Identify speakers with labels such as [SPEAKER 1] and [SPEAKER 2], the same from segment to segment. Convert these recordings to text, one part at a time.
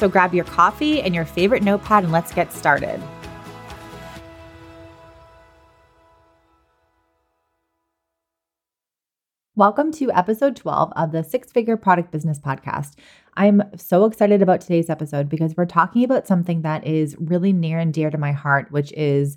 [SPEAKER 1] So grab your coffee and your favorite notepad and let's get started. Welcome to episode 12 of the Six Figure Product Business Podcast. I'm so excited about today's episode because we're talking about something that is really near and dear to my heart, which is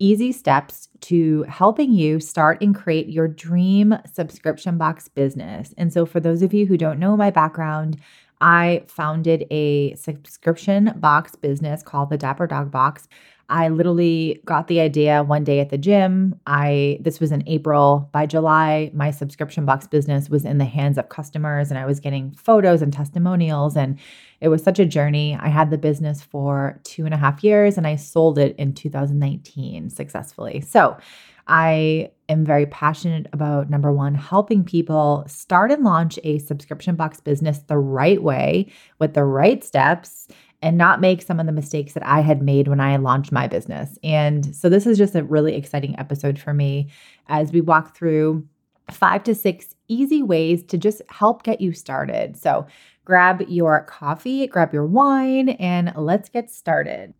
[SPEAKER 1] easy steps to helping you start and create your dream subscription box business. And so, for those of you who don't know my background, I founded a subscription box business called the Dapper Dog Box. I literally got the idea one day at the gym. I this was in April. By July, my subscription box business was in the hands of customers and I was getting photos and testimonials and it was such a journey. I had the business for two and a half years and I sold it in 2019 successfully. So I am very passionate about number one, helping people start and launch a subscription box business the right way with the right steps and not make some of the mistakes that I had made when I launched my business. And so this is just a really exciting episode for me as we walk through five to six easy ways to just help get you started. So grab your coffee, grab your wine, and let's get started.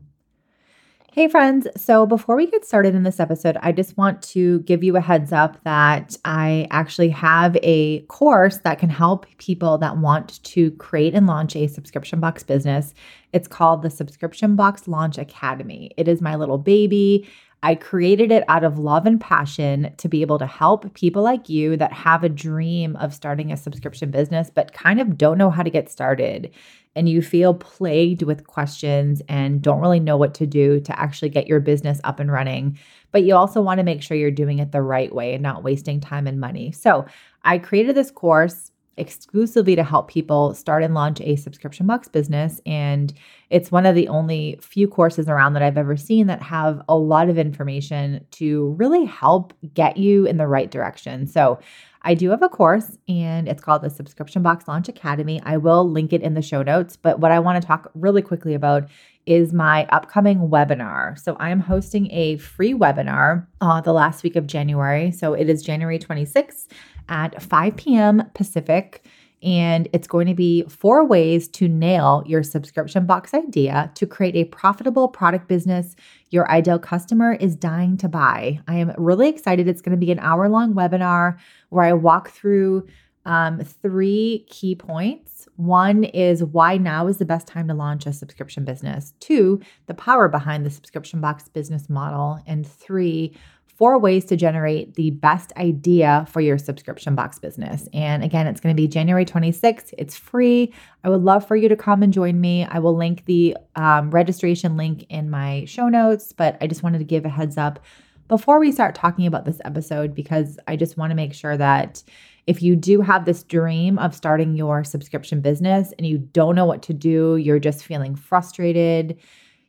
[SPEAKER 1] Hey, friends. So, before we get started in this episode, I just want to give you a heads up that I actually have a course that can help people that want to create and launch a subscription box business. It's called the Subscription Box Launch Academy. It is my little baby. I created it out of love and passion to be able to help people like you that have a dream of starting a subscription business, but kind of don't know how to get started and you feel plagued with questions and don't really know what to do to actually get your business up and running, but you also want to make sure you're doing it the right way and not wasting time and money. So, I created this course exclusively to help people start and launch a subscription box business. And it's one of the only few courses around that I've ever seen that have a lot of information to really help get you in the right direction. So I do have a course and it's called the Subscription Box Launch Academy. I will link it in the show notes. But what I want to talk really quickly about is my upcoming webinar. So I am hosting a free webinar uh, the last week of January. So it is January 26th at 5 p.m. Pacific. And it's going to be four ways to nail your subscription box idea to create a profitable product business your ideal customer is dying to buy. I am really excited. It's going to be an hour long webinar where I walk through um, three key points. One is why now is the best time to launch a subscription business. Two, the power behind the subscription box business model. And three, four ways to generate the best idea for your subscription box business. And again, it's going to be January 26th. It's free. I would love for you to come and join me. I will link the um, registration link in my show notes, but I just wanted to give a heads up before we start talking about this episode because I just want to make sure that if you do have this dream of starting your subscription business and you don't know what to do, you're just feeling frustrated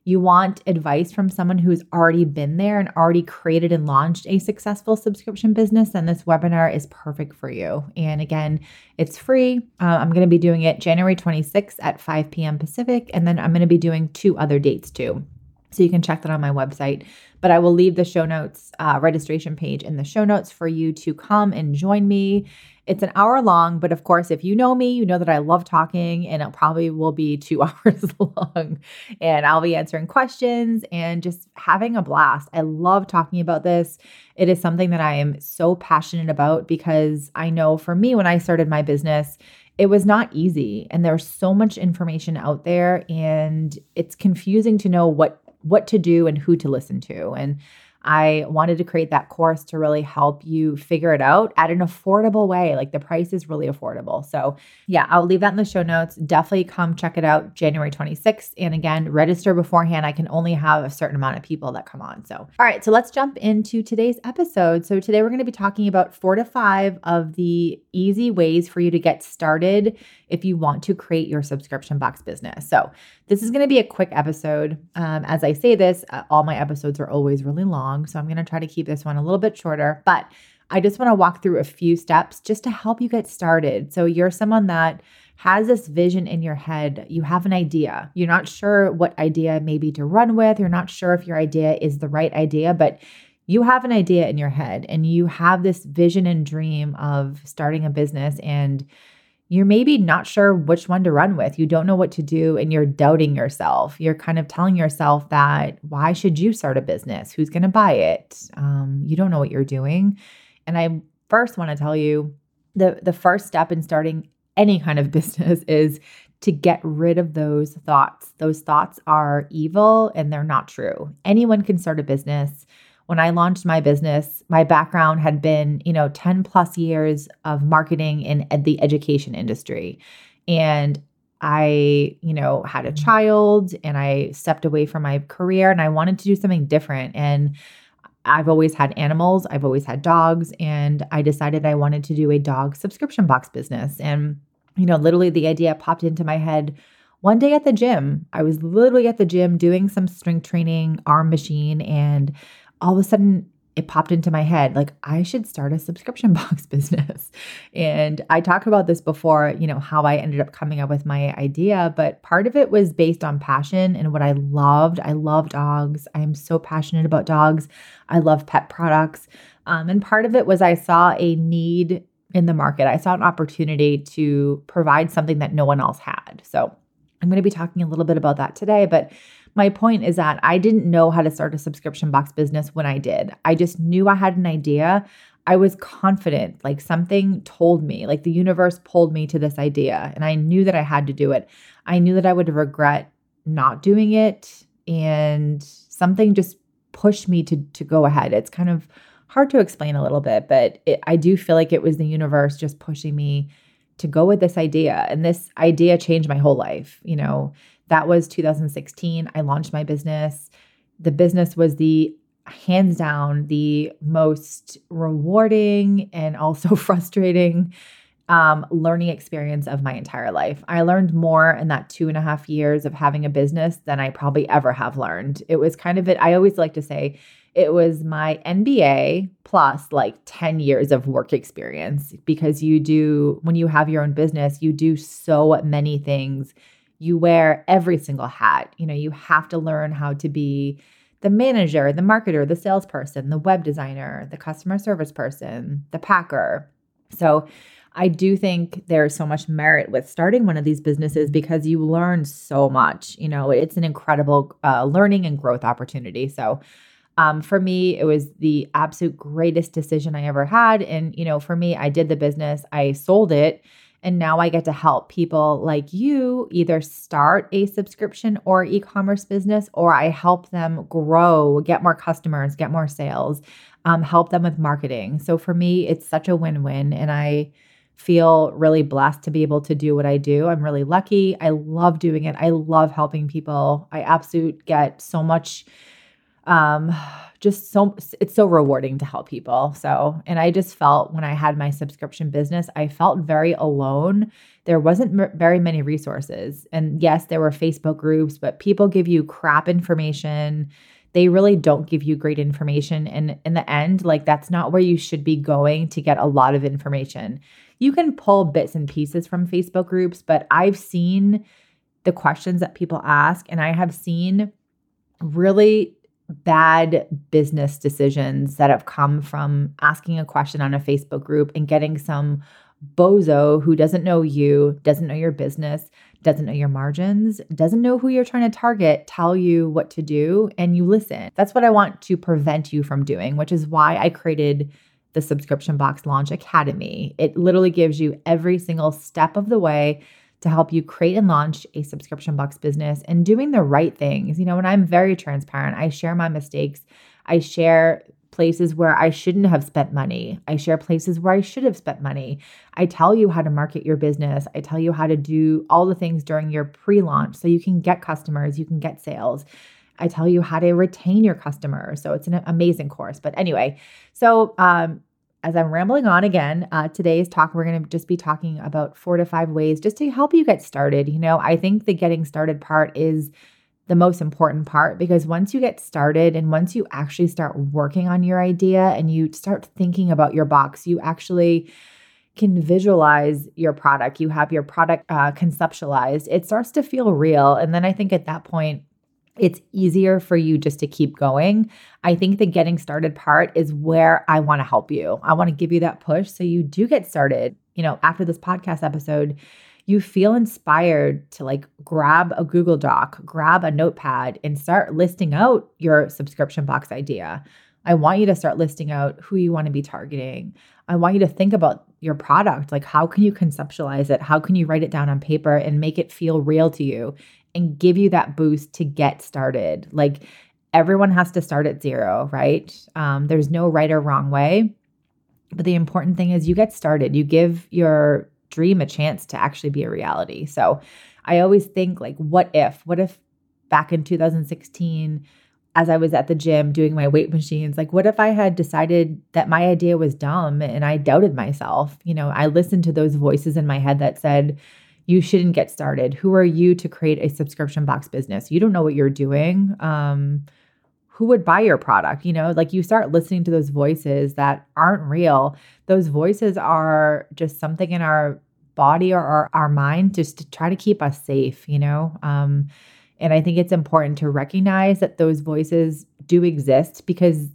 [SPEAKER 1] you want advice from someone who's already been there and already created and launched a successful subscription business, then this webinar is perfect for you. And again, it's free. Uh, I'm going to be doing it January 26th at 5 p.m. Pacific, and then I'm going to be doing two other dates too. So you can check that on my website. But I will leave the show notes, uh, registration page in the show notes for you to come and join me. It's an hour long, but of course, if you know me, you know that I love talking and it probably will be two hours long. And I'll be answering questions and just having a blast. I love talking about this. It is something that I am so passionate about because I know for me, when I started my business, it was not easy and there's so much information out there and it's confusing to know what what to do and who to listen to. And I wanted to create that course to really help you figure it out at an affordable way. Like the price is really affordable. So, yeah, I'll leave that in the show notes. Definitely come check it out January 26th. And again, register beforehand. I can only have a certain amount of people that come on. So, all right, so let's jump into today's episode. So, today we're going to be talking about four to five of the easy ways for you to get started if you want to create your subscription box business. So, this is going to be a quick episode. Um, as I say this, uh, all my episodes are always really long. So, I'm going to try to keep this one a little bit shorter, but I just want to walk through a few steps just to help you get started. So, you're someone that has this vision in your head. You have an idea. You're not sure what idea maybe to run with. You're not sure if your idea is the right idea, but you have an idea in your head and you have this vision and dream of starting a business and you're maybe not sure which one to run with. You don't know what to do and you're doubting yourself. You're kind of telling yourself that why should you start a business? Who's going to buy it? Um, you don't know what you're doing. And I first want to tell you the the first step in starting any kind of business is to get rid of those thoughts. Those thoughts are evil and they're not true. Anyone can start a business when I launched my business, my background had been, you know, 10 plus years of marketing in the education industry. And I, you know, had a mm-hmm. child and I stepped away from my career and I wanted to do something different. And I've always had animals, I've always had dogs, and I decided I wanted to do a dog subscription box business. And, you know, literally the idea popped into my head one day at the gym. I was literally at the gym doing some strength training, arm machine, and all of a sudden it popped into my head like I should start a subscription box business. And I talked about this before, you know, how I ended up coming up with my idea, but part of it was based on passion and what I loved. I love dogs. I am so passionate about dogs. I love pet products. Um, and part of it was I saw a need in the market. I saw an opportunity to provide something that no one else had. So I'm going to be talking a little bit about that today, but my point is that I didn't know how to start a subscription box business when I did. I just knew I had an idea. I was confident, like something told me, like the universe pulled me to this idea, and I knew that I had to do it. I knew that I would regret not doing it, and something just pushed me to to go ahead. It's kind of hard to explain a little bit, but it, I do feel like it was the universe just pushing me to go with this idea. And this idea changed my whole life. You know, that was 2016. I launched my business. The business was the hands down the most rewarding and also frustrating um, learning experience of my entire life. I learned more in that two and a half years of having a business than I probably ever have learned. It was kind of it. I always like to say it was my MBA plus like 10 years of work experience because you do, when you have your own business, you do so many things you wear every single hat. You know, you have to learn how to be the manager, the marketer, the salesperson, the web designer, the customer service person, the packer. So, I do think there's so much merit with starting one of these businesses because you learn so much. You know, it's an incredible uh, learning and growth opportunity. So, um, for me, it was the absolute greatest decision I ever had. And, you know, for me, I did the business, I sold it and now I get to help people like you either start a subscription or e commerce business, or I help them grow, get more customers, get more sales, um, help them with marketing. So for me, it's such a win win. And I feel really blessed to be able to do what I do. I'm really lucky. I love doing it. I love helping people. I absolutely get so much um just so it's so rewarding to help people. So, and I just felt when I had my subscription business, I felt very alone. There wasn't m- very many resources. And yes, there were Facebook groups, but people give you crap information. They really don't give you great information and in the end, like that's not where you should be going to get a lot of information. You can pull bits and pieces from Facebook groups, but I've seen the questions that people ask and I have seen really bad business decisions that have come from asking a question on a Facebook group and getting some bozo who doesn't know you, doesn't know your business, doesn't know your margins, doesn't know who you're trying to target, tell you what to do, and you listen. That's what I want to prevent you from doing, which is why I created the Subscription Box Launch Academy. It literally gives you every single step of the way to help you create and launch a subscription box business and doing the right things. You know, when I'm very transparent, I share my mistakes. I share places where I shouldn't have spent money. I share places where I should have spent money. I tell you how to market your business. I tell you how to do all the things during your pre launch so you can get customers, you can get sales. I tell you how to retain your customers. So it's an amazing course. But anyway, so um, as I'm rambling on again, uh, today's talk, we're going to just be talking about four to five ways just to help you get started. You know, I think the getting started part is the most important part because once you get started and once you actually start working on your idea and you start thinking about your box, you actually can visualize your product. You have your product uh, conceptualized. It starts to feel real. And then I think at that point, it's easier for you just to keep going. I think the getting started part is where I want to help you. I want to give you that push so you do get started. You know, after this podcast episode, you feel inspired to like grab a Google Doc, grab a notepad, and start listing out your subscription box idea. I want you to start listing out who you want to be targeting. I want you to think about your product. Like, how can you conceptualize it? How can you write it down on paper and make it feel real to you and give you that boost to get started? Like, everyone has to start at zero, right? Um, there's no right or wrong way. But the important thing is you get started, you give your dream a chance to actually be a reality. So I always think, like, what if? What if back in 2016, as I was at the gym doing my weight machines, like, what if I had decided that my idea was dumb and I doubted myself? You know, I listened to those voices in my head that said, you shouldn't get started. Who are you to create a subscription box business? You don't know what you're doing. Um, who would buy your product? You know, like you start listening to those voices that aren't real. Those voices are just something in our body or our, our mind just to try to keep us safe, you know? Um, and I think it's important to recognize that those voices do exist because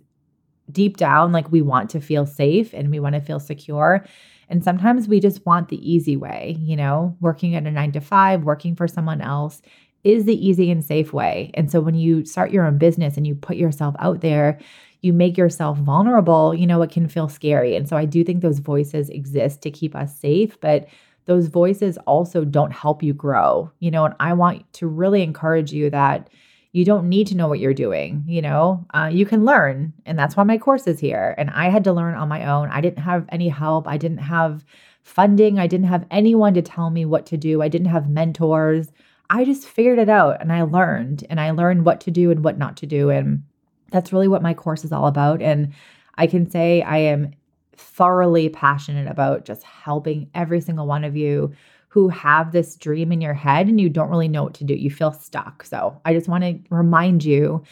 [SPEAKER 1] deep down, like we want to feel safe and we want to feel secure. And sometimes we just want the easy way, you know, working at a nine to five, working for someone else is the easy and safe way. And so when you start your own business and you put yourself out there, you make yourself vulnerable, you know, it can feel scary. And so I do think those voices exist to keep us safe, but those voices also don't help you grow, you know, and I want to really encourage you that you don't need to know what you're doing, you know, uh, you can learn. And that's why my course is here. And I had to learn on my own. I didn't have any help. I didn't have funding. I didn't have anyone to tell me what to do. I didn't have mentors. I just figured it out and I learned and I learned what to do and what not to do. And that's really what my course is all about. And I can say I am thoroughly passionate about just helping every single one of you who have this dream in your head and you don't really know what to do. You feel stuck. So I just want to remind you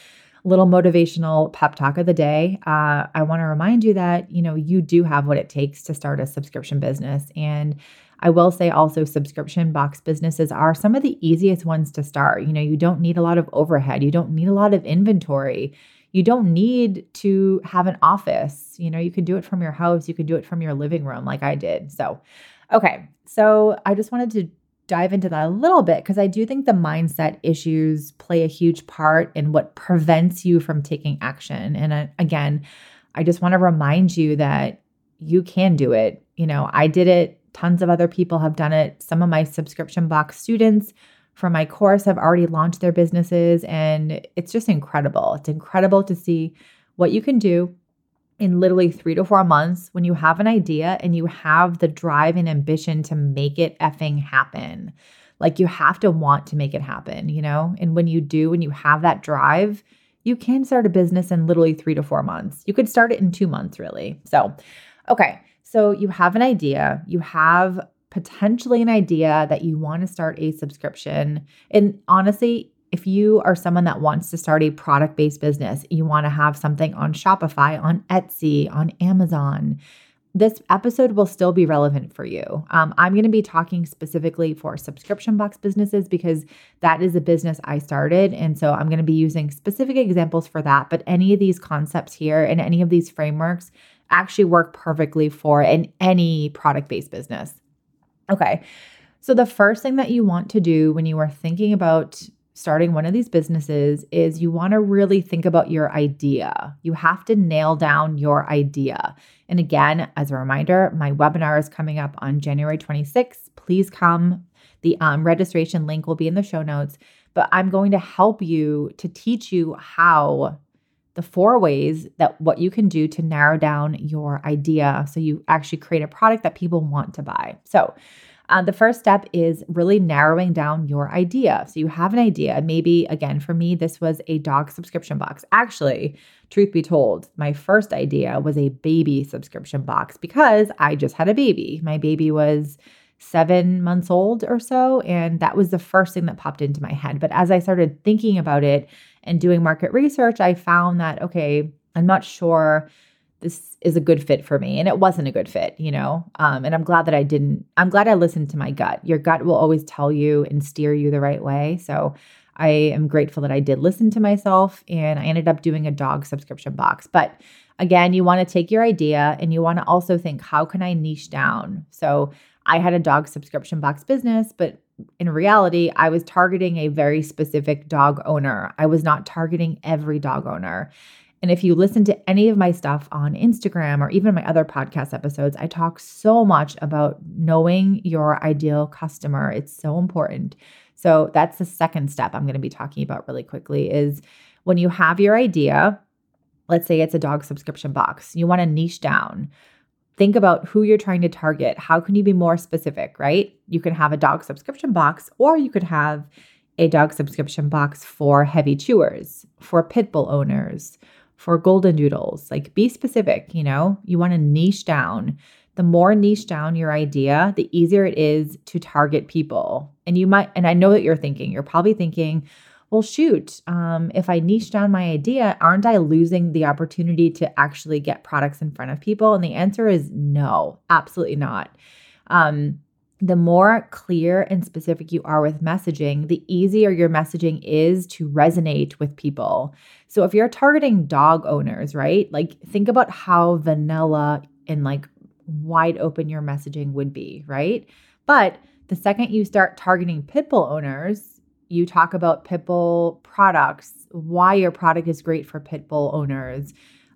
[SPEAKER 1] little motivational pep talk of the day. Uh, I want to remind you that you know you do have what it takes to start a subscription business, and I will say also subscription box businesses are some of the easiest ones to start. You know, you don't need a lot of overhead, you don't need a lot of inventory. You don't need to have an office. You know, you can do it from your house, you can do it from your living room like I did. So, okay. So, I just wanted to dive into that a little bit because I do think the mindset issues play a huge part in what prevents you from taking action. And uh, again, I just want to remind you that you can do it. You know, I did it Tons of other people have done it. Some of my subscription box students from my course have already launched their businesses, and it's just incredible. It's incredible to see what you can do in literally three to four months when you have an idea and you have the drive and ambition to make it effing happen. Like you have to want to make it happen, you know? And when you do, when you have that drive, you can start a business in literally three to four months. You could start it in two months, really. So, okay. So you have an idea, you have potentially an idea that you want to start a subscription. And honestly, if you are someone that wants to start a product based business, you want to have something on Shopify, on Etsy, on Amazon, this episode will still be relevant for you. Um, I'm going to be talking specifically for subscription box businesses because that is a business I started. And so I'm going to be using specific examples for that. But any of these concepts here and any of these frameworks actually work perfectly for in any product based business. Okay. So, the first thing that you want to do when you are thinking about starting one of these businesses is you want to really think about your idea. You have to nail down your idea. And again, as a reminder, my webinar is coming up on January 26th. Please come. The um, registration link will be in the show notes, but I'm going to help you to teach you how the four ways that what you can do to narrow down your idea so you actually create a product that people want to buy. So, uh, the first step is really narrowing down your idea. So you have an idea. Maybe, again, for me, this was a dog subscription box. Actually, truth be told, my first idea was a baby subscription box because I just had a baby. My baby was seven months old or so. And that was the first thing that popped into my head. But as I started thinking about it and doing market research, I found that, okay, I'm not sure this is a good fit for me. And it wasn't a good fit, you know? Um, and I'm glad that I didn't, I'm glad I listened to my gut. Your gut will always tell you and steer you the right way. So I am grateful that I did listen to myself and I ended up doing a dog subscription box. But again, you want to take your idea and you want to also think, how can I niche down? So I had a dog subscription box business, but in reality, I was targeting a very specific dog owner. I was not targeting every dog owner. And if you listen to any of my stuff on Instagram or even my other podcast episodes, I talk so much about knowing your ideal customer. It's so important. So that's the second step I'm going to be talking about really quickly is when you have your idea, let's say it's a dog subscription box, you want to niche down. Think about who you're trying to target. How can you be more specific, right? You can have a dog subscription box or you could have a dog subscription box for heavy chewers, for pit bull owners, for golden doodles. Like be specific, you know, you want to niche down. The more niche down your idea, the easier it is to target people. And you might, and I know that you're thinking, you're probably thinking, well, shoot, um, if I niche down my idea, aren't I losing the opportunity to actually get products in front of people? And the answer is no, absolutely not. Um, the more clear and specific you are with messaging, the easier your messaging is to resonate with people. So if you're targeting dog owners, right? Like think about how vanilla and like wide open your messaging would be, right? But the second you start targeting pitbull owners, you talk about pitbull products, why your product is great for pitbull owners,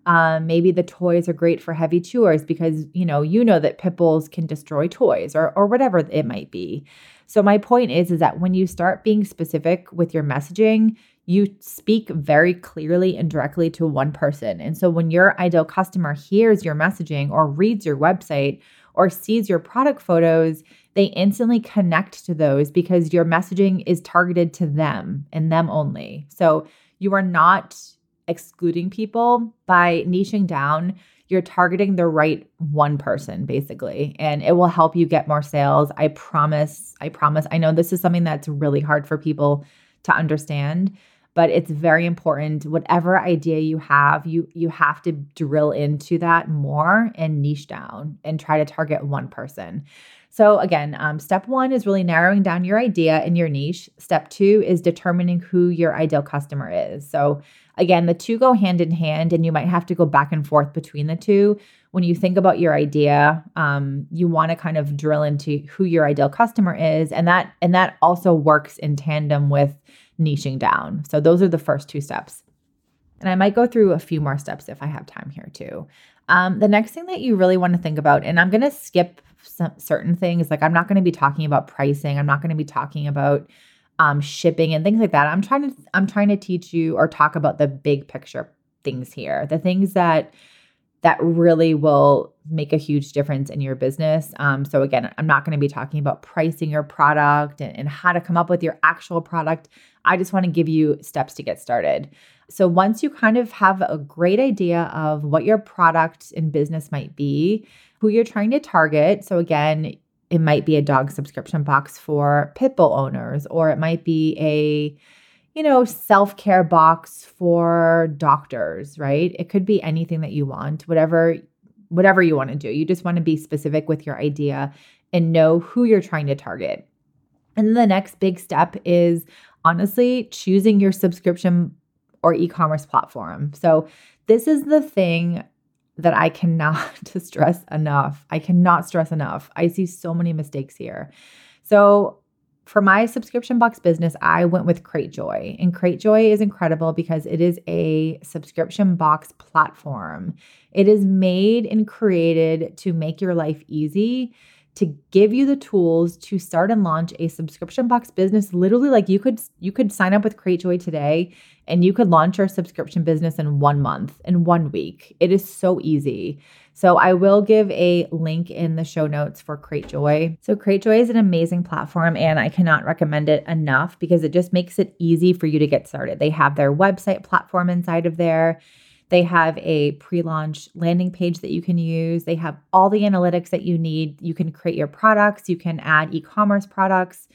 [SPEAKER 1] um, maybe the toys are great for heavy chewers because you know you know that pit bulls can destroy toys or or whatever it might be. So my point is is that when you start being specific with your messaging, you speak very clearly and directly to one person. And so when your ideal customer hears your messaging or reads your website or sees your product photos, they instantly connect to those because your messaging is targeted to them and them only. So you are not excluding people by niching down you're targeting the right one person basically and it will help you get more sales i promise i promise i know this is something that's really hard for people to understand but it's very important whatever idea you have you you have to drill into that more and niche down and try to target one person so, again, um, step one is really narrowing down your idea and your niche. Step two is determining who your ideal customer is. So, again, the two go hand in hand, and you might have to go back and forth between the two. When you think about your idea, um, you want to kind of drill into who your ideal customer is, and that and that also works in tandem with niching down. So, those are the first two steps. And I might go through a few more steps if I have time here too. Um, the next thing that you really want to think about, and I'm going to skip some certain things, like I'm not going to be talking about pricing. I'm not going to be talking about um, shipping and things like that. I'm trying to I'm trying to teach you or talk about the big picture things here, the things that that really will make a huge difference in your business. Um, so again, I'm not going to be talking about pricing your product and, and how to come up with your actual product. I just want to give you steps to get started. So once you kind of have a great idea of what your product and business might be, who you're trying to target. So again, it might be a dog subscription box for pit bull owners, or it might be a you know, self care box for doctors, right? It could be anything that you want, whatever whatever you want to do. You just want to be specific with your idea and know who you're trying to target. And the next big step is honestly choosing your subscription or e-commerce platform. So this is the thing that I cannot stress enough. I cannot stress enough. I see so many mistakes here. So for my subscription box business, I went with Cratejoy. And Cratejoy is incredible because it is a subscription box platform. It is made and created to make your life easy to give you the tools to start and launch a subscription box business literally like you could you could sign up with cratejoy today and you could launch your subscription business in 1 month in 1 week. It is so easy. So i will give a link in the show notes for cratejoy so cratejoy is an amazing platform and i cannot recommend it enough because it just makes it easy for you to get started. They have their website platform inside of there they have a pre launch landing page that you can use. They have all the analytics that you need. You can create your products, you can add e commerce products.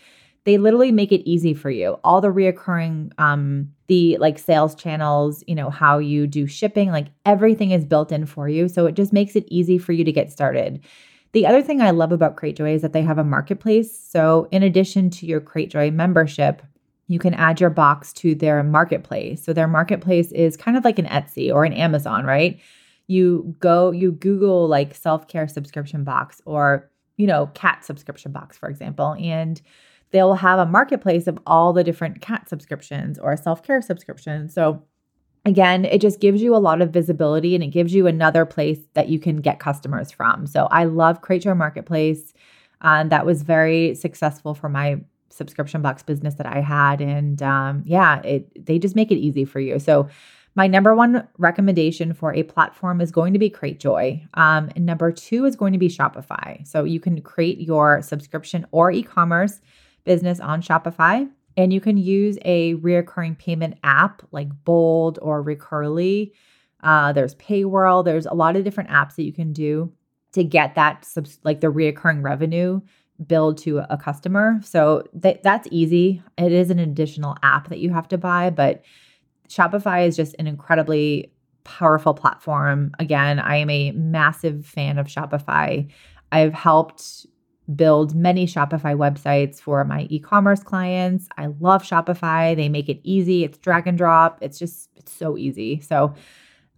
[SPEAKER 1] They literally make it easy for you. All the reoccurring, um, the like sales channels, you know, how you do shipping, like everything is built in for you. So it just makes it easy for you to get started. The other thing I love about CrateJoy is that they have a marketplace. So, in addition to your CrateJoy membership, you can add your box to their marketplace. So their marketplace is kind of like an Etsy or an Amazon, right? You go, you Google like self care subscription box or, you know, cat subscription box, for example, and they'll have a marketplace of all the different cat subscriptions or self care subscriptions. So again, it just gives you a lot of visibility and it gives you another place that you can get customers from. So I love CrateJoy Marketplace. and that was very successful for my subscription box business that I had. And um, yeah, it they just make it easy for you. So my number one recommendation for a platform is going to be CrateJoy. Um, and number two is going to be Shopify. So you can create your subscription or e-commerce business on Shopify. And you can use a reoccurring payment app like Bold or Recurly. Uh, there's PayWhirl. There's a lot of different apps that you can do to get that subs- like the reoccurring revenue build to a customer. So th- that's easy. It is an additional app that you have to buy, but Shopify is just an incredibly powerful platform. Again, I am a massive fan of Shopify. I've helped build many Shopify websites for my e-commerce clients. I love Shopify. They make it easy. It's drag and drop. It's just it's so easy. So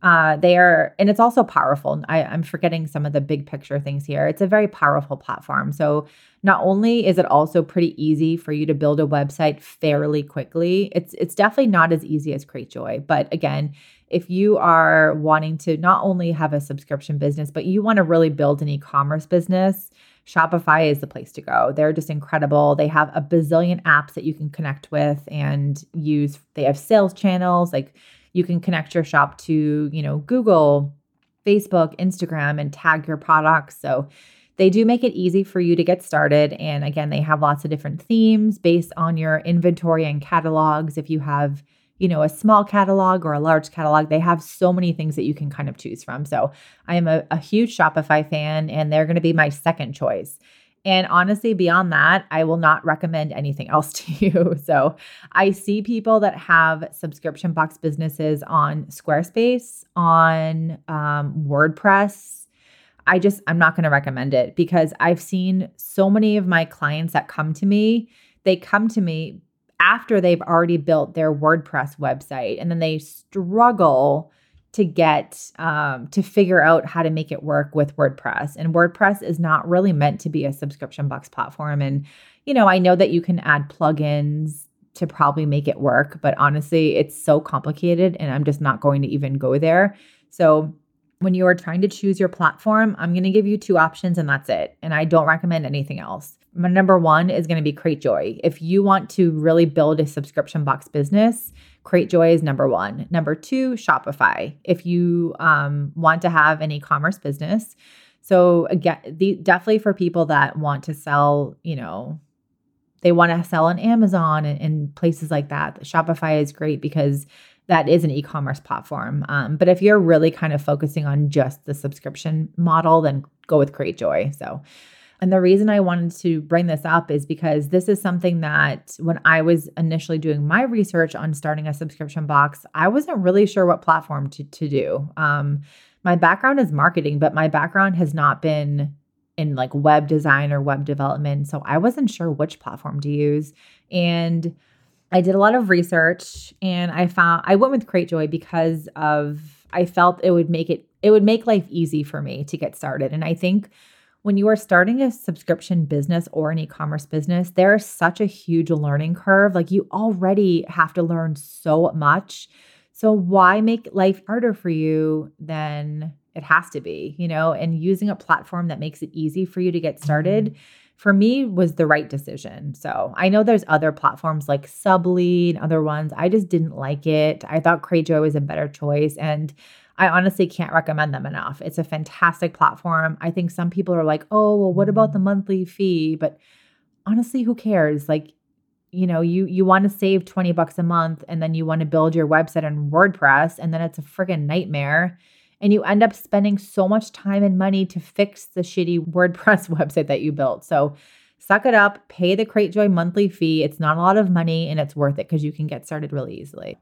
[SPEAKER 1] uh, they are, and it's also powerful. I, I'm forgetting some of the big picture things here. It's a very powerful platform. So, not only is it also pretty easy for you to build a website fairly quickly, it's it's definitely not as easy as CrateJoy. But again, if you are wanting to not only have a subscription business, but you want to really build an e-commerce business, Shopify is the place to go. They're just incredible. They have a bazillion apps that you can connect with and use. They have sales channels like you can connect your shop to, you know, Google, Facebook, Instagram, and tag your products. So they do make it easy for you to get started. And again, they have lots of different themes based on your inventory and catalogs. If you have, you know, a small catalog or a large catalog, they have so many things that you can kind of choose from. So I am a, a huge Shopify fan, and they're going to be my second choice. And honestly, beyond that, I will not recommend anything else to you. So I see people that have subscription box businesses on Squarespace, on um, WordPress. I just, I'm not going to recommend it because I've seen so many of my clients that come to me, they come to me after they've already built their WordPress website and then they struggle to get um, to figure out how to make it work with WordPress. And WordPress is not really meant to be a subscription box platform. And, you know, I know that you can add plugins to probably make it work, but honestly, it's so complicated and I'm just not going to even go there. So, when you are trying to choose your platform, I'm going to give you two options and that's it. And I don't recommend anything else. My number one is going to be CrateJoy. If you want to really build a subscription box business, CrateJoy is number one. Number two, Shopify. If you um, want to have an e-commerce business, so again, the, definitely for people that want to sell, you know, they want to sell on Amazon and, and, places like that. Shopify is great because that is an e-commerce platform. Um, but if you're really kind of focusing on just the subscription model, then go with CrateJoy. So and the reason I wanted to bring this up is because this is something that when I was initially doing my research on starting a subscription box, I wasn't really sure what platform to, to do. Um, my background is marketing, but my background has not been in like web design or web development. So I wasn't sure which platform to use. And I did a lot of research and I found I went with CrateJoy because of I felt it would make it it would make life easy for me to get started. And I think when you are starting a subscription business or an e commerce business, there is such a huge learning curve. Like you already have to learn so much. So, why make life harder for you than It has to be, you know, and using a platform that makes it easy for you to get started mm-hmm. for me was the right decision. So I know there's other platforms like Subbly and other ones. I just didn't like it. I thought Cratejoy was a better choice. And I honestly can't recommend them enough. It's a fantastic platform. I think some people are like, oh, well, what about the mm. monthly fee? But honestly, who cares? Like, you know, you you want to save 20 bucks a month and then you want to build your website on WordPress and then it's a friggin' nightmare. And you end up spending so much time and money to fix the shitty WordPress website that you built. So suck it up, pay the Cratejoy monthly fee. It's not a lot of money and it's worth it because you can get started really easily.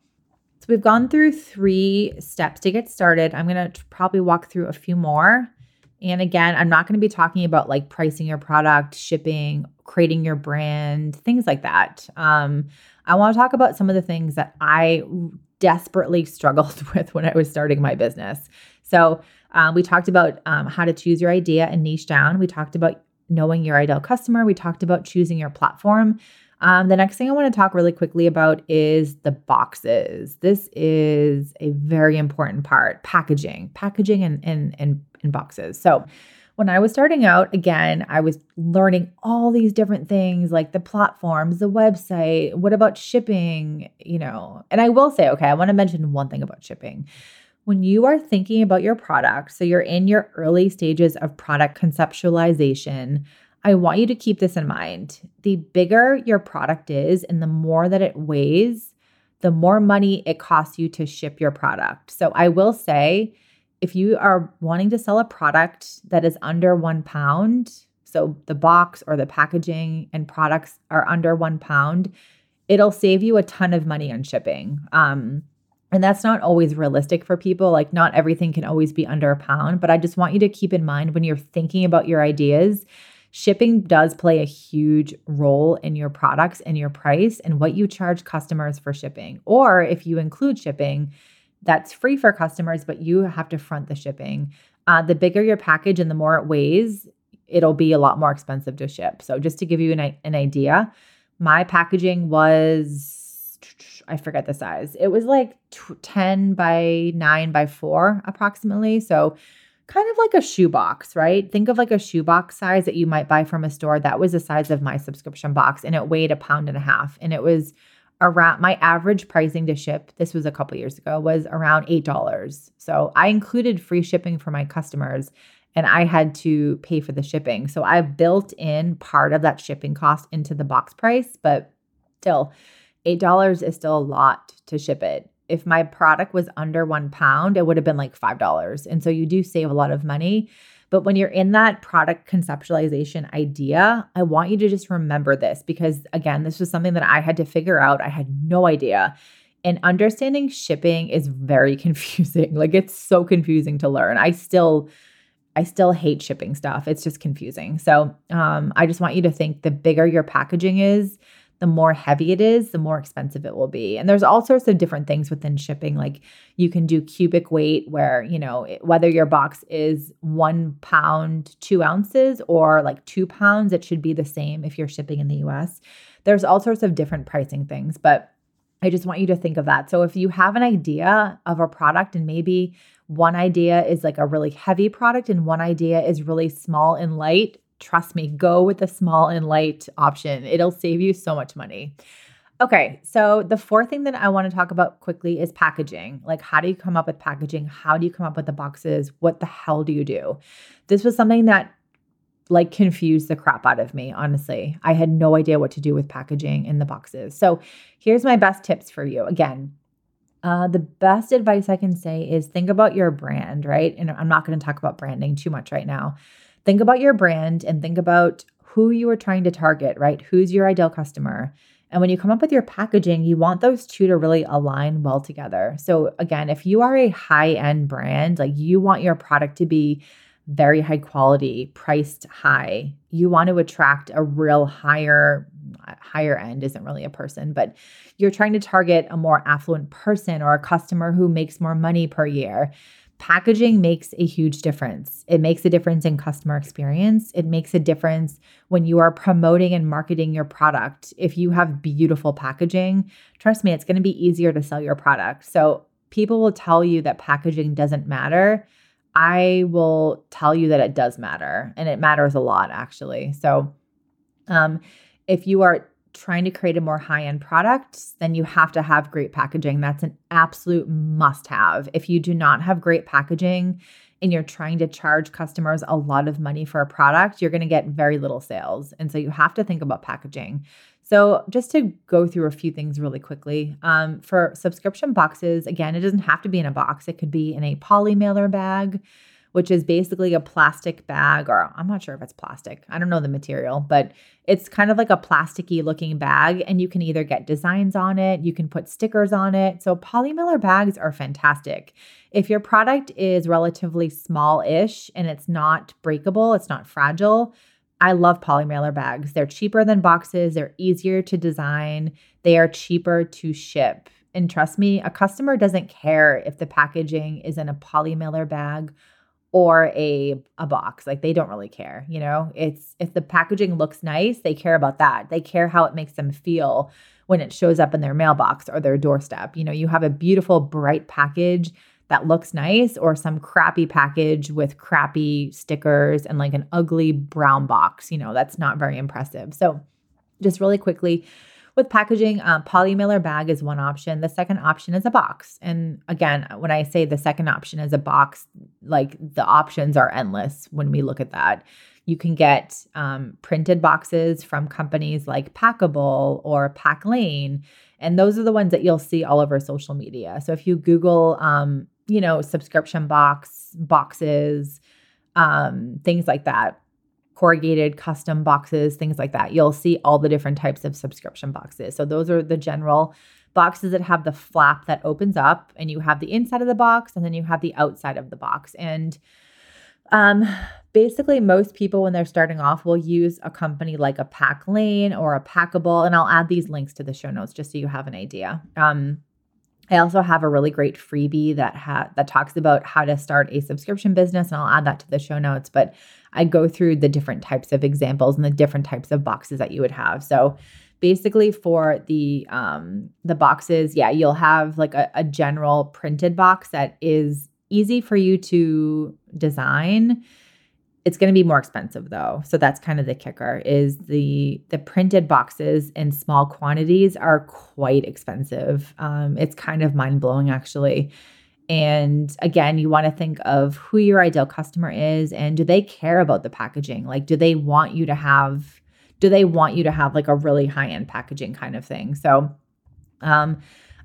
[SPEAKER 1] So we've gone through three steps to get started. I'm going to probably walk through a few more. And again, I'm not going to be talking about like pricing your product, shipping, creating your brand, things like that. Um, I want to talk about some of the things that I desperately struggled with when I was starting my business. So, uh, we talked about um, how to choose your idea and niche down. We talked about knowing your ideal customer. We talked about choosing your platform. Um, the next thing I want to talk really quickly about is the boxes. This is a very important part packaging, packaging and, in, in, in boxes. So, when I was starting out, again, I was learning all these different things like the platforms, the website, what about shipping, you know. And I will say, okay, I want to mention one thing about shipping. When you are thinking about your product, so you're in your early stages of product conceptualization, I want you to keep this in mind. The bigger your product is and the more that it weighs, the more money it costs you to ship your product. So I will say, if you are wanting to sell a product that is under one pound, so the box or the packaging and products are under one pound, it'll save you a ton of money on shipping. Um, and that's not always realistic for people. Like, not everything can always be under a pound, but I just want you to keep in mind when you're thinking about your ideas Shipping does play a huge role in your products and your price and what you charge customers for shipping. Or if you include shipping, that's free for customers, but you have to front the shipping. Uh, the bigger your package and the more it weighs, it'll be a lot more expensive to ship. So, just to give you an, an idea, my packaging was, I forget the size, it was like 10 by 9 by 4 approximately. So, kind of like a shoebox, right? Think of like a shoebox size that you might buy from a store. That was the size of my subscription box and it weighed a pound and a half. And it was around my average pricing to ship, this was a couple years ago, was around $8. So I included free shipping for my customers and I had to pay for the shipping. So I built in part of that shipping cost into the box price, but still, $8 is still a lot to ship it if my product was under one pound, it would have been like $5. And so you do save a lot of money. But when you're in that product conceptualization idea, I want you to just remember this because, again, this was something that I had to figure out. I had no idea. And understanding shipping is very confusing. Like it's so confusing to learn. I still I still hate shipping stuff. It's just confusing. So, um, I just want you to think the bigger your packaging is, the more heavy it is, the more expensive it will be. And there's all sorts of different things within shipping. Like you can do cubic weight, where, you know, whether your box is one pound, two ounces, or like two pounds, it should be the same if you're shipping in the US. There's all sorts of different pricing things, but I just want you to think of that. So if you have an idea of a product and maybe one idea is like a really heavy product and one idea is really small and light, Trust me, go with the small and light option. It'll save you so much money. Okay, so the fourth thing that I want to talk about quickly is packaging. Like, how do you come up with packaging? How do you come up with the boxes? What the hell do you do? This was something that like confused the crap out of me, honestly. I had no idea what to do with packaging in the boxes. So, here's my best tips for you. Again, uh, the best advice I can say is think about your brand, right? And I'm not going to talk about branding too much right now. Think about your brand and think about who you are trying to target, right? Who's your ideal customer? And when you come up with your packaging, you want those two to really align well together. So, again, if you are a high end brand, like you want your product to be very high quality, priced high, you want to attract a real higher higher end isn't really a person, but you're trying to target a more affluent person or a customer who makes more money per year packaging makes a huge difference. It makes a difference in customer experience. It makes a difference when you are promoting and marketing your product. If you have beautiful packaging, trust me, it's going to be easier to sell your product. So, people will tell you that packaging doesn't matter. I will tell you that it does matter and it matters a lot actually. So, um, if you are trying to create a more high end product, then you have to have great packaging. That's an absolute must have. If you do not have great packaging and you're trying to charge customers a lot of money for a product, you're going to get very little sales. And so you have to think about packaging. So, just to go through a few things really quickly, um, for subscription boxes, again, it doesn't have to be in a box, it could be in a poly mailer bag which is basically a plastic bag, or I'm not sure if it's plastic. I don't know the material, but it's kind of like a plasticky looking bag, and you can either get designs on it, you can put stickers on it. So, polymailer bags are fantastic. If your product is relatively small ish and it's not breakable, it's not fragile. I love polymailer bags. They're cheaper than boxes, they're easier to design, they are cheaper to ship. And trust me, a customer doesn't care if the packaging is in a polymailer bag or a a box like they don't really care you know? It's if the packaging looks nice they care about that. They care how it makes them feel when it shows up in their mailbox or their doorstep. You know you have a beautiful bright package that looks nice or some crappy package with crappy stickers and like an ugly brown box you know that's not very impressive. So just really quickly with packaging, um, polymailer bag is one option. The second option is a box. And again, when I say the second option is a box, like the options are endless when we look at that. You can get um, printed boxes from companies like Packable or Packlane. And those are the ones that you'll see all over social media. So if you Google, um, you know, subscription box, boxes, um, things like that, corrugated custom boxes, things like that. You'll see all the different types of subscription boxes. So those are the general boxes that have the flap that opens up and you have the inside of the box and then you have the outside of the box. And um, basically most people when they're starting off will use a company like a Packlane or a Packable and I'll add these links to the show notes just so you have an idea. Um, I also have a really great freebie that ha- that talks about how to start a subscription business, and I'll add that to the show notes. But I go through the different types of examples and the different types of boxes that you would have. So basically, for the um, the boxes, yeah, you'll have like a, a general printed box that is easy for you to design it's going to be more expensive though. So that's kind of the kicker is the the printed boxes in small quantities are quite expensive. Um, it's kind of mind blowing actually. And again, you want to think of who your ideal customer is and do they care about the packaging? Like, do they want you to have, do they want you to have like a really high end packaging kind of thing? So, um,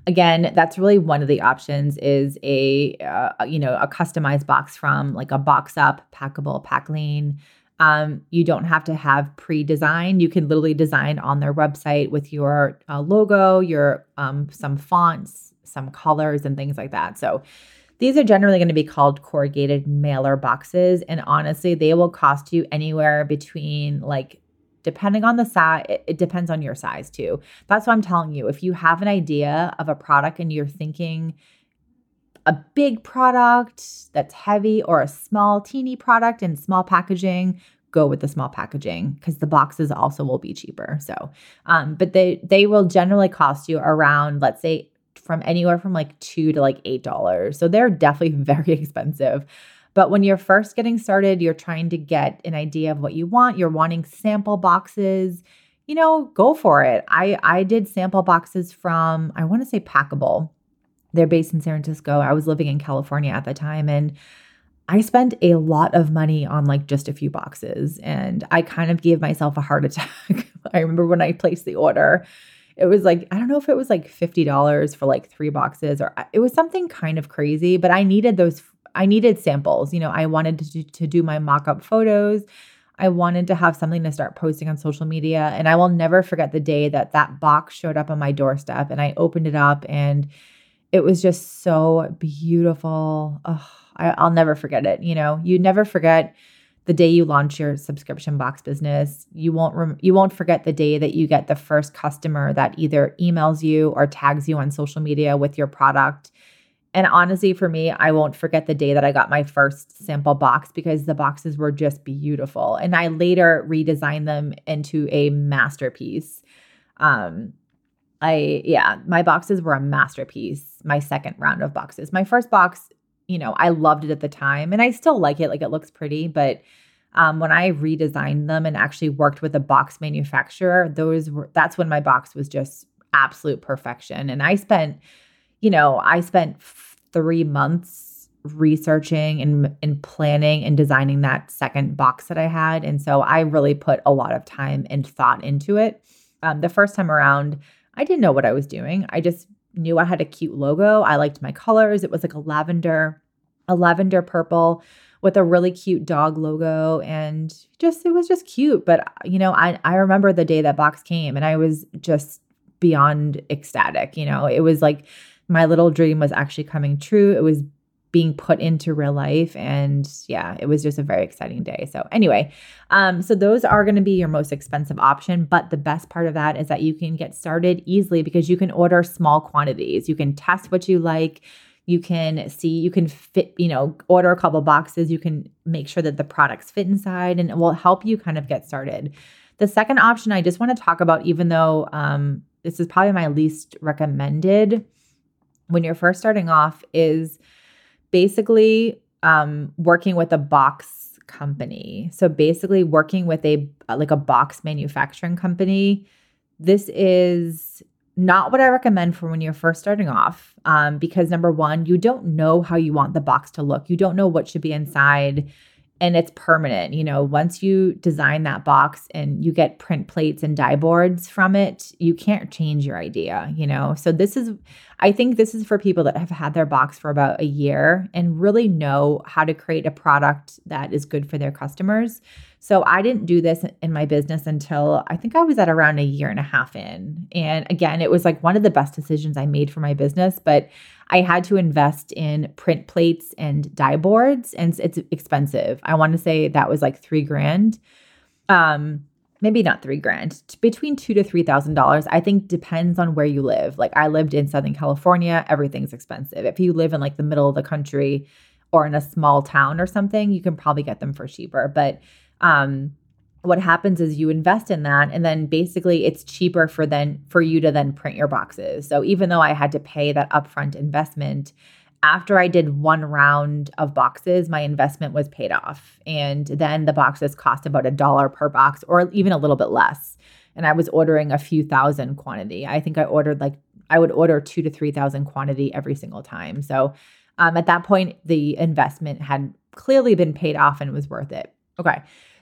[SPEAKER 1] again that's really one of the options is a uh, you know a customized box from like a box up packable Packlane um, you don't have to have pre-designed. You can literally design on their website with your uh, logo your um, some fonts some colors and things like that. So these are generally going to be called corrugated mailer boxes and honestly they will cost you anywhere between like depending on the size, it, it, depends on your size too. That's what I'm telling you. If you have an idea of a product and you're thinking a big product that's heavy or a small, teeny product and small packaging, go with the small packaging because the boxes also will be cheaper. So, um, but they they will generally cost you around, let's say, from anywhere from like two to like eight dollars. So they're definitely very expensive. But when you're first getting started, you're trying to get an idea of what you want, you're wanting sample boxes, you know, go for it. I I did sample boxes from I want to say Packable. They're based in San Francisco. I was living in California at the time and I spent a lot of money on like just a few boxes and I kind of gave myself a heart attack. I remember when I placed the order, it was like, I don't know if it was like $50 for like three boxes or uh, it was something kind of crazy, but I needed those I needed samples. You know, I wanted to do, to do my mock-up photos. I wanted to have something to start posting on social media, and I will never forget the day that that box showed up on my doorstep and I opened it up and it was just so beautiful. Oh, I, will never forget it. You know, you never forget the day you launch your subscription box business. You won't rem- you won't forget the day that you get the first customer that either emails you or tags you on social media with your product and honestly, for me, I won't forget the day that I got my first sample box because the boxes were just beautiful. And I later redesigned them into a masterpiece. Um, I, yeah, my boxes were a masterpiece, my second round of boxes. My first box you know, I loved it at the time and I still like it. Like it looks pretty, but um, when I redesigned them and actually worked with a box manufacturer, those were that's when my box was just absolute perfection. And I spent, you know, I spent three months researching and, and planning and designing that second box that I had. And so I really put a lot of time and thought into it. Um, the first time around, I didn't know what I was doing. I just knew I had a cute logo. I liked my colors. It was like a lavender, a lavender purple with a really cute dog logo and just it was just cute. But you know, I I remember the day that box came and I was just beyond ecstatic. You know, it was like my little dream was actually coming true. It was being put into real life and yeah it was just a very exciting day. So anyway um so those are going to be your most expensive option but the best part of that is that you can get started easily because you can order small quantities. You can test what you like. You can see you can fit you know order a couple boxes. You can make sure that the products fit inside and it will help you kind of get started. The second option i just want to talk about even though um this is probably my least recommended when you're first starting off is basically um, working with a box company. So basically working with a like a box manufacturing company. This is not what I recommend for when you're first starting off um, because number one, you don't know how you want the box to look. You don't know what should be inside and it's permanent. You know, once you design that box and you get print plates and die boards from it, you can't change your idea, you know. So this is I think this is for people that have had their box for about a year and really know how to create a product that is good for their customers. So I didn't do this in my business until I think I was at around a year and a half in. And again, it was like one of the best decisions I made for my business, but I had to invest in print plates and die boards, and it's expensive. I want to say that was like three grand. Um, maybe not three grand, between two to three thousand dollars. I think depends on where you live. Like I lived in Southern California, everything's expensive. If you live in like the middle of the country or in a small town or something, you can probably get them for cheaper. But um, what happens is you invest in that and then basically it's cheaper for then for you to then print your boxes. So even though I had to pay that upfront investment, after I did one round of boxes, my investment was paid off. And then the boxes cost about a dollar per box or even a little bit less. And I was ordering a few thousand quantity. I think I ordered like I would order 2 to 3000 quantity every single time. So um, at that point the investment had clearly been paid off and was worth it. Okay.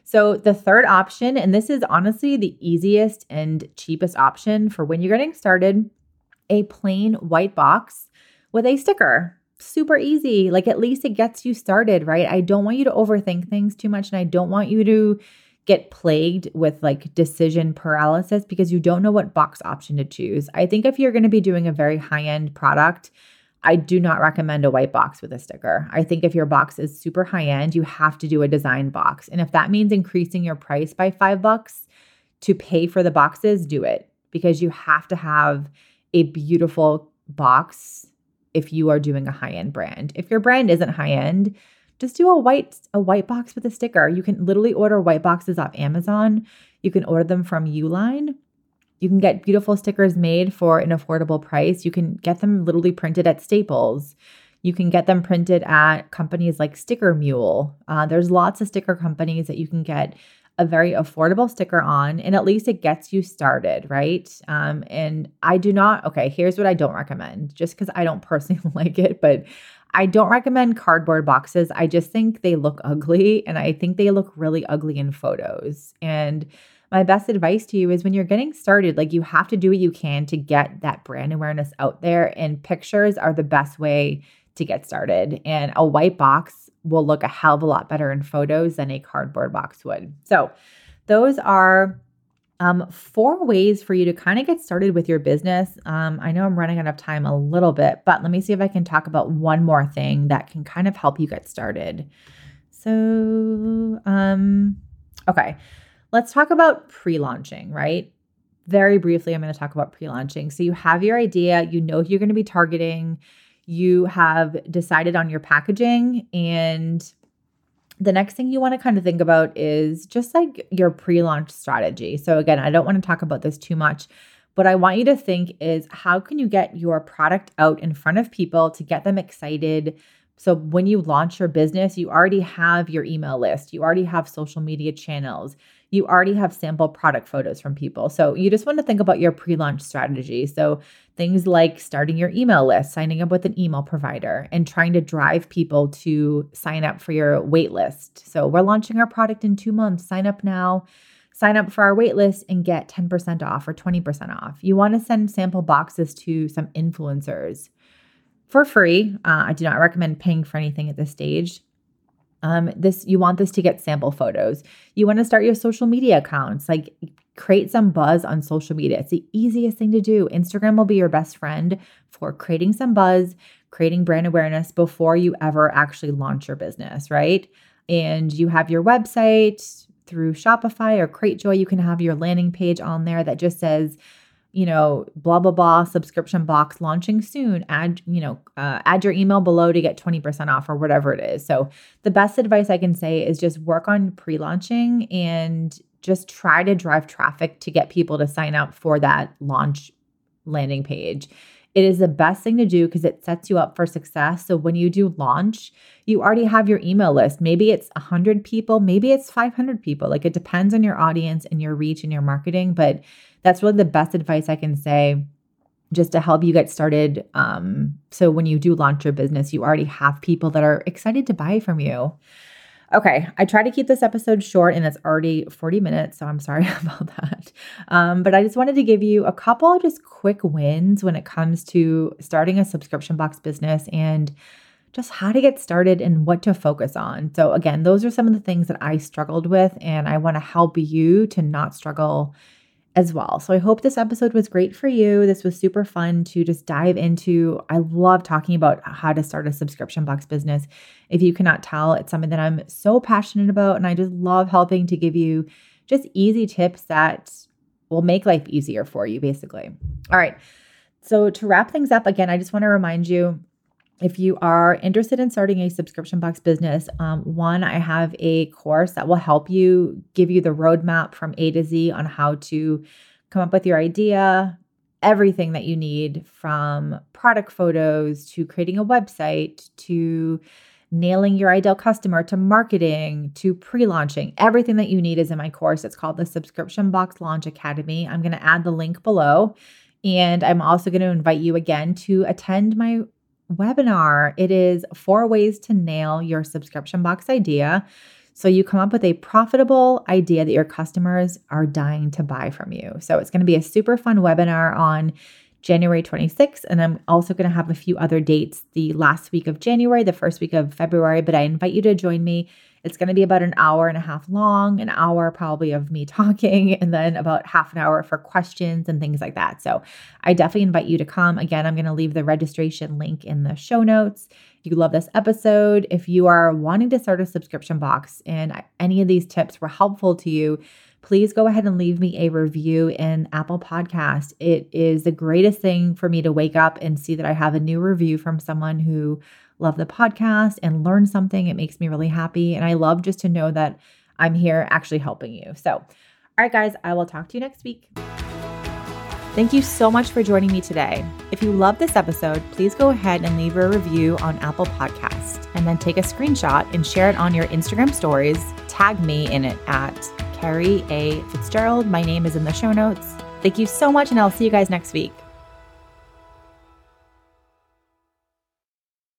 [SPEAKER 1] So, the third option, and this is honestly the easiest and cheapest option for when you're getting started, a plain white box with a sticker. Super easy. Like, at least it gets you started, right? I don't want you to overthink things too much, and I don't want you to get plagued with like decision paralysis because you don't know what box option to choose. I think if you're going to be doing a very high end product, I do not recommend a white box with a sticker. I think if your box is super high end, you have to do a design box. And if that means increasing your price by 5 bucks to pay for the boxes, do it because you have to have a beautiful box if you are doing a high-end brand. If your brand isn't high-end, just do a white a white box with a sticker. You can literally order white boxes off Amazon. You can order them from Uline you can get beautiful stickers made for an affordable price. You can get them literally printed at Staples. You can get them printed at companies like Sticker Mule. Uh, there's lots of sticker companies that you can get a very affordable sticker on, and at least it gets you started, right? Um, and I do not, okay, here's what I don't recommend, just because I don't personally like it, but I don't recommend cardboard boxes. I just think they look ugly, and I think they look really ugly in photos. And my best advice to you is when you're getting started, like you have to do what you can to get that brand awareness out there. And pictures are the best way to get started. And a white box will look a hell of a lot better in photos than a cardboard box would. So, those are um, four ways for you to kind of get started with your business. Um, I know I'm running out of time a little bit, but let me see if I can talk about one more thing that can kind of help you get started. So, um, okay. Let's talk about pre launching, right? Very briefly, I'm going to talk about pre launching. So you have your idea, you know who you're going to be targeting, you have decided on your packaging, and the next thing you want to kind of think about is just like your pre launch strategy. So, again, I don't want to talk about this too much. What I want you to think is how can you get your product out in front of people to get them excited, So when you launch your business, you already have your email list, you already have social media channels, you already have sample product photos from people. So you just want to think about your pre launch strategy. So things like starting your email list, signing up with an email provider, and trying to drive people to sign up for your wait list. So we're launching our product in two months. Sign up now. Sign up for our waitlist and get 10% off or 20% off. You want to send sample boxes to some influencers for free. Uh, I do not recommend paying for anything at this stage. Um, this you want this to get sample photos. You want to start your social media accounts, like create some buzz on social media. It's the easiest thing to do. Instagram will be your best friend for creating some buzz, creating brand awareness before you ever actually launch your business, right? And you have your website through Shopify or Cratejoy, you can have your landing page on there that just says you know, blah blah blah subscription box launching soon. Add, you know, uh, add your email below to get 20% off or whatever it is. So, the best advice I can say is just work on pre-launching and just try to drive traffic to get people to sign up for that launch landing page. It is the best thing to do because it sets you up for success. So when you do launch, you already have your email list. Maybe it's 100 people, maybe it's 500 people. Like it depends on your audience and your reach and your marketing, but that's really the best advice I can say just to help you get started. Um, so when you do launch your business, you already have people that are excited to buy from you. Okay, I try to keep this episode short and it's already 40 minutes, so I'm sorry about that. Um, but I just wanted to give you a couple just quick wins when it comes to starting a subscription box business and just how to get started and what to focus on. So, again, those are some of the things that I struggled with, and I want to help you to not struggle as well. So I hope this episode was great for you. This was super fun to just dive into. I love talking about how to start a subscription box business. If you cannot tell, it's something that I'm so passionate about. And I just love helping to give you just easy tips that will make life easier for you, basically. All right. So to wrap things up, again, I just want to remind you if you are interested in starting a subscription box business, um, one, I have a course that will help you give you the roadmap from A to Z on how to come up with your idea, everything that you need from product photos to creating a website to nailing your ideal customer to marketing to pre launching. Everything that you need is in my course. It's called the Subscription Box Launch Academy. I'm going to add the link below. And I'm also going to invite you again to attend my webinar. It is four ways to nail your subscription box idea. So you come up with a profitable idea that your customers are dying to buy from you. So it's going to be a super fun webinar on January 26th. And I'm also going to have a few other dates the last week of January, the first week of February. But I invite you to join me. It's going to be about an hour and a half long, an hour probably of me talking, and then about half an hour for questions and things like that. So I definitely invite you to come. Again, I'm going to leave the registration link in the show notes. If you love this episode, if you are wanting to start a subscription box and any of these tips were helpful to you, please go ahead and leave me a review in Apple Podcast. It is the greatest thing for me to wake up and see that I have a new review from someone who loved the podcast and learn something. It makes me really happy. And I love just to know that I'm here actually helping you. So, all right, guys, I will talk to you next week. Thank you so much for joining me today. If you love this episode, please go ahead and leave a review on Apple Podcast and then take a screenshot and share it on your Instagram stories. Tag me in it at Kerrie A. Fitzgerald. My name is in the show notes. Thank you so much, and I'll see you guys next week.